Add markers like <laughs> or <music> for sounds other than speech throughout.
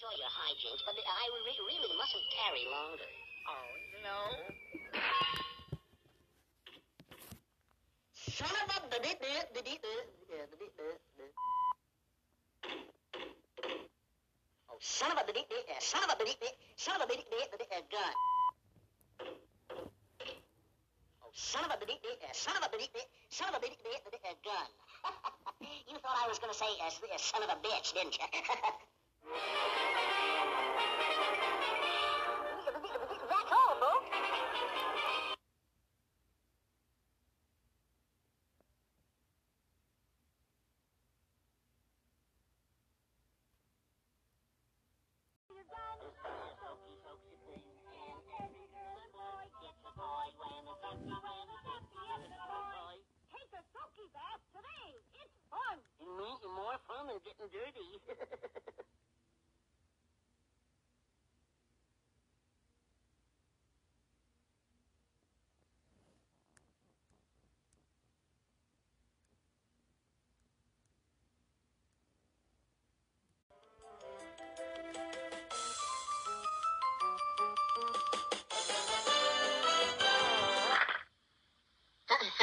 enjoy your hijinks, but I re- really mustn't tarry longer. Oh, no. Son of a Oh, son of a biddy biddy son of a biddy biddy son of a biddy biddy gun. Oh, son of a biddy biddy son of a biddy biddy son of a biddy biddy gun. you thought I was going to say uh, son of a bitch, didn't you? Fun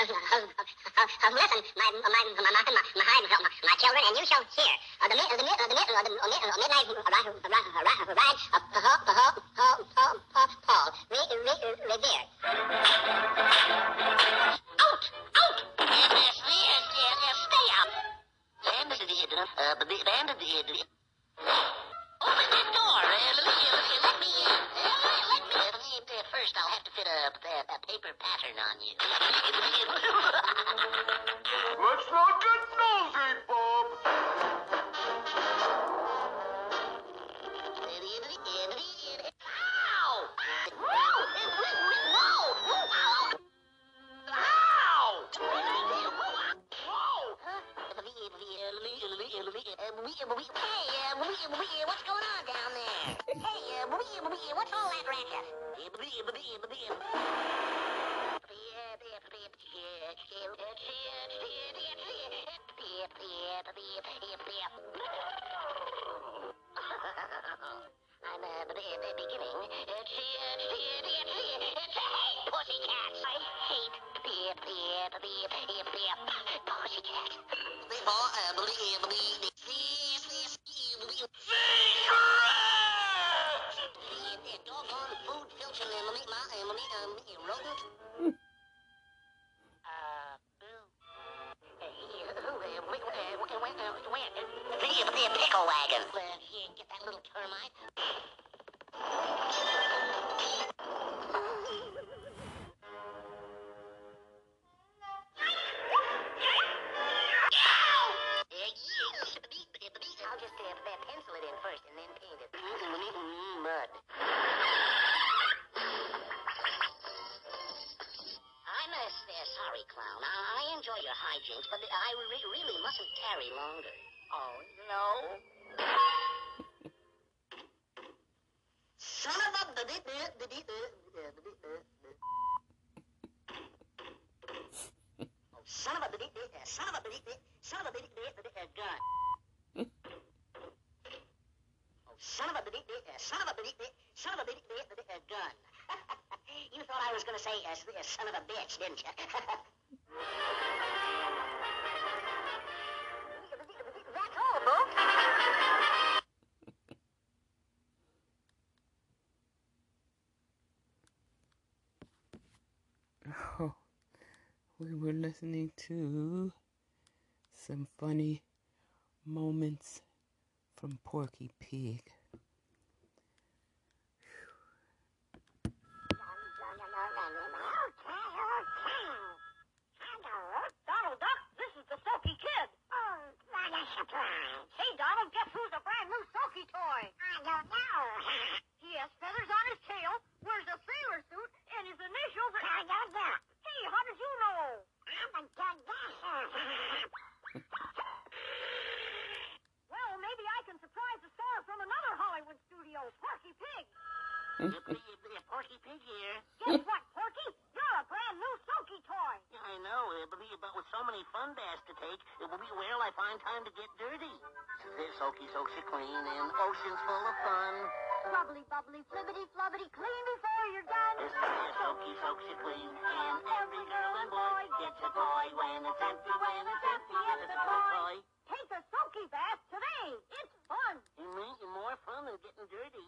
Listen, my my my my my children, and you shall hear uh, the mid the mid the mid uh, the uh, mid, uh, midnight ride ride ride of Paul Paul Paul Paul Paul Paul Re- Re- Revere. Out! Out! Yes, yes, yes, yes, stay out. Land of the uh, the land of the Open that door. Uh, let me in. Uh, let me uh, first. I'll have to fit a, a, a paper pattern on you. Hey, what's going on down there? Hey, what's all that racket? I'm uh, beginning to hate pussycats. I hate pussycats. Doggone the pickle wagon. Here, get that little termite. I'll just pencil it in first and then paint it. Mud. I'm a sorry, clown. I, I enjoy your hijinks, but I re- really mustn't tarry longer. Oh, no. Son of a Oh, son of a son of a son of a biddy bit of gun. Oh, son of a biddy bit son of a biddy bit son of a gun. you thought I was going to say uh, son of a bitch, didn't you? We were listening to some funny moments from Porky Pig. Donald Duck, this is the Soaky Kid. Oh, what a surprise. Hey, Donald, guess who's a brand new Soaky toy? I don't know. he has feathers on his tail, wears a sailor suit, and his initials are... I don't know. Hey, how did you know? I'm a good guesser. well, maybe I can surprise the star from another Hollywood studio, Porky Pig. <laughs> Porky Pig here. Guess what, Porky? You're a brand new Soaky toy. I know, uh, but, with so many fun baths to take, where will I find time to get dirty? This soaky soaks you clean and ocean's full of fun. Bubbly, bubbly, flibbity, flubbity, clean before you're done. This is soaky soaks you clean and every girl and boy gets a toy when it's empty, when it's empty, it's a toy. Take a soaky bath today. It's fun. It means you're more fun than getting dirty.